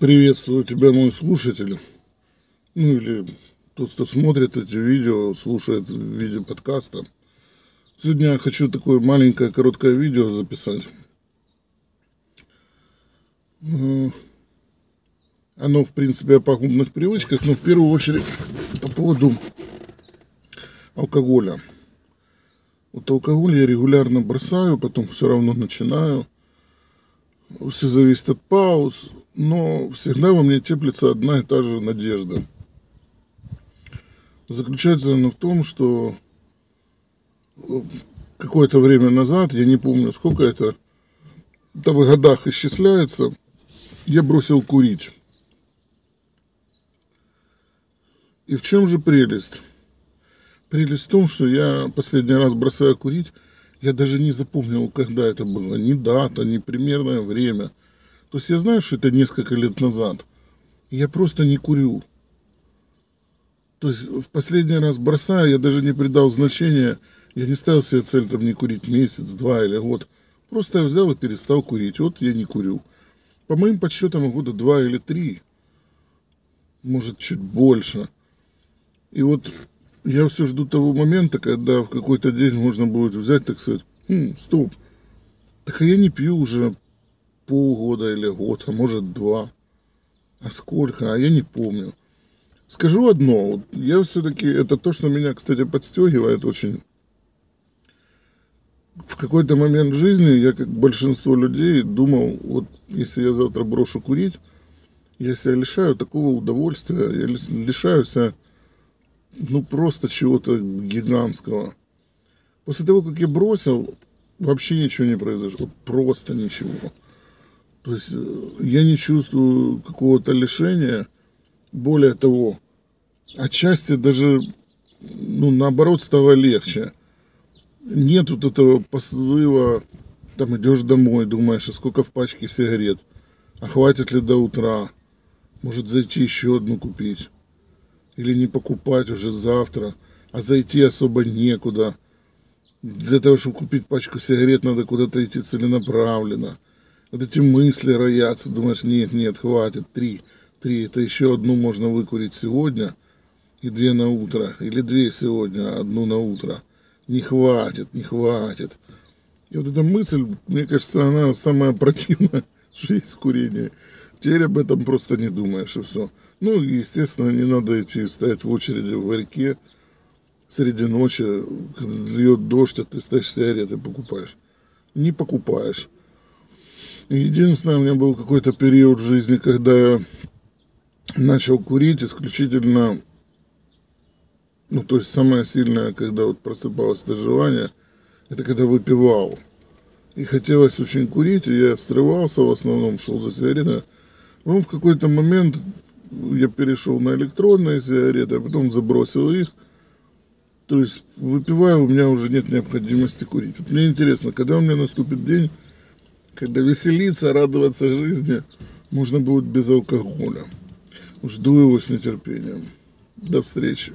Приветствую тебя, мой слушатель. Ну или тот, кто смотрит эти видео, слушает в виде подкаста. Сегодня я хочу такое маленькое короткое видео записать. Э, оно, в принципе, о пагубных привычках, но в первую очередь по поводу алкоголя. Вот алкоголь я регулярно бросаю, потом все равно начинаю – все зависит от пауз, но всегда во мне теплится одна и та же надежда. Заключается она в том, что э, какое-то время назад, я не помню, сколько это, это в годах исчисляется, я бросил курить. И в чем же прелесть? Прелесть в том, что я последний раз бросая курить, я даже не запомнил, когда это было. Ни дата, ни примерное время. То есть я знаю, что это несколько лет назад. Я просто не курю. То есть в последний раз бросая, я даже не придал значения. Я не ставил себе цель там не курить месяц, два или год. Просто я взял и перестал курить. Вот я не курю. По моим подсчетам, года два или три. Может, чуть больше. И вот я все жду того момента, когда в какой-то день можно будет взять, так сказать, хм, стоп, так а я не пью уже полгода или год, а может два. А сколько? А я не помню. Скажу одно, я все-таки, это то, что меня, кстати, подстегивает очень. В какой-то момент жизни я, как большинство людей, думал, вот если я завтра брошу курить, я себя лишаю такого удовольствия, я лишаю себя ну, просто чего-то гигантского. После того, как я бросил, вообще ничего не произошло. Просто ничего. То есть э, я не чувствую какого-то лишения. Более того, отчасти даже, ну, наоборот, стало легче. Нет вот этого позыва, там идешь домой, думаешь, а сколько в пачке сигарет, а хватит ли до утра, может зайти еще одну купить или не покупать уже завтра, а зайти особо некуда. Для того, чтобы купить пачку сигарет, надо куда-то идти целенаправленно. Вот эти мысли роятся, думаешь, нет, нет, хватит, три, три, это еще одну можно выкурить сегодня и две на утро, или две сегодня, а одну на утро. Не хватит, не хватит. И вот эта мысль, мне кажется, она самая противная, что есть курение. Теперь об этом просто не думаешь, и все. Ну, естественно, не надо идти стоять в очереди в ларьке среди ночи, когда льет дождь, а ты стоишь сигареты покупаешь. Не покупаешь. Единственное, у меня был какой-то период в жизни, когда я начал курить исключительно, ну, то есть самое сильное, когда вот просыпалось это желание, это когда выпивал. И хотелось очень курить, и я срывался в основном, шел за сигаретами. Потом в какой-то момент я перешел на электронные сигареты, а потом забросил их. То есть, выпивая, у меня уже нет необходимости курить. Вот мне интересно, когда у меня наступит день, когда веселиться, радоваться жизни можно будет без алкоголя. Жду его с нетерпением. До встречи.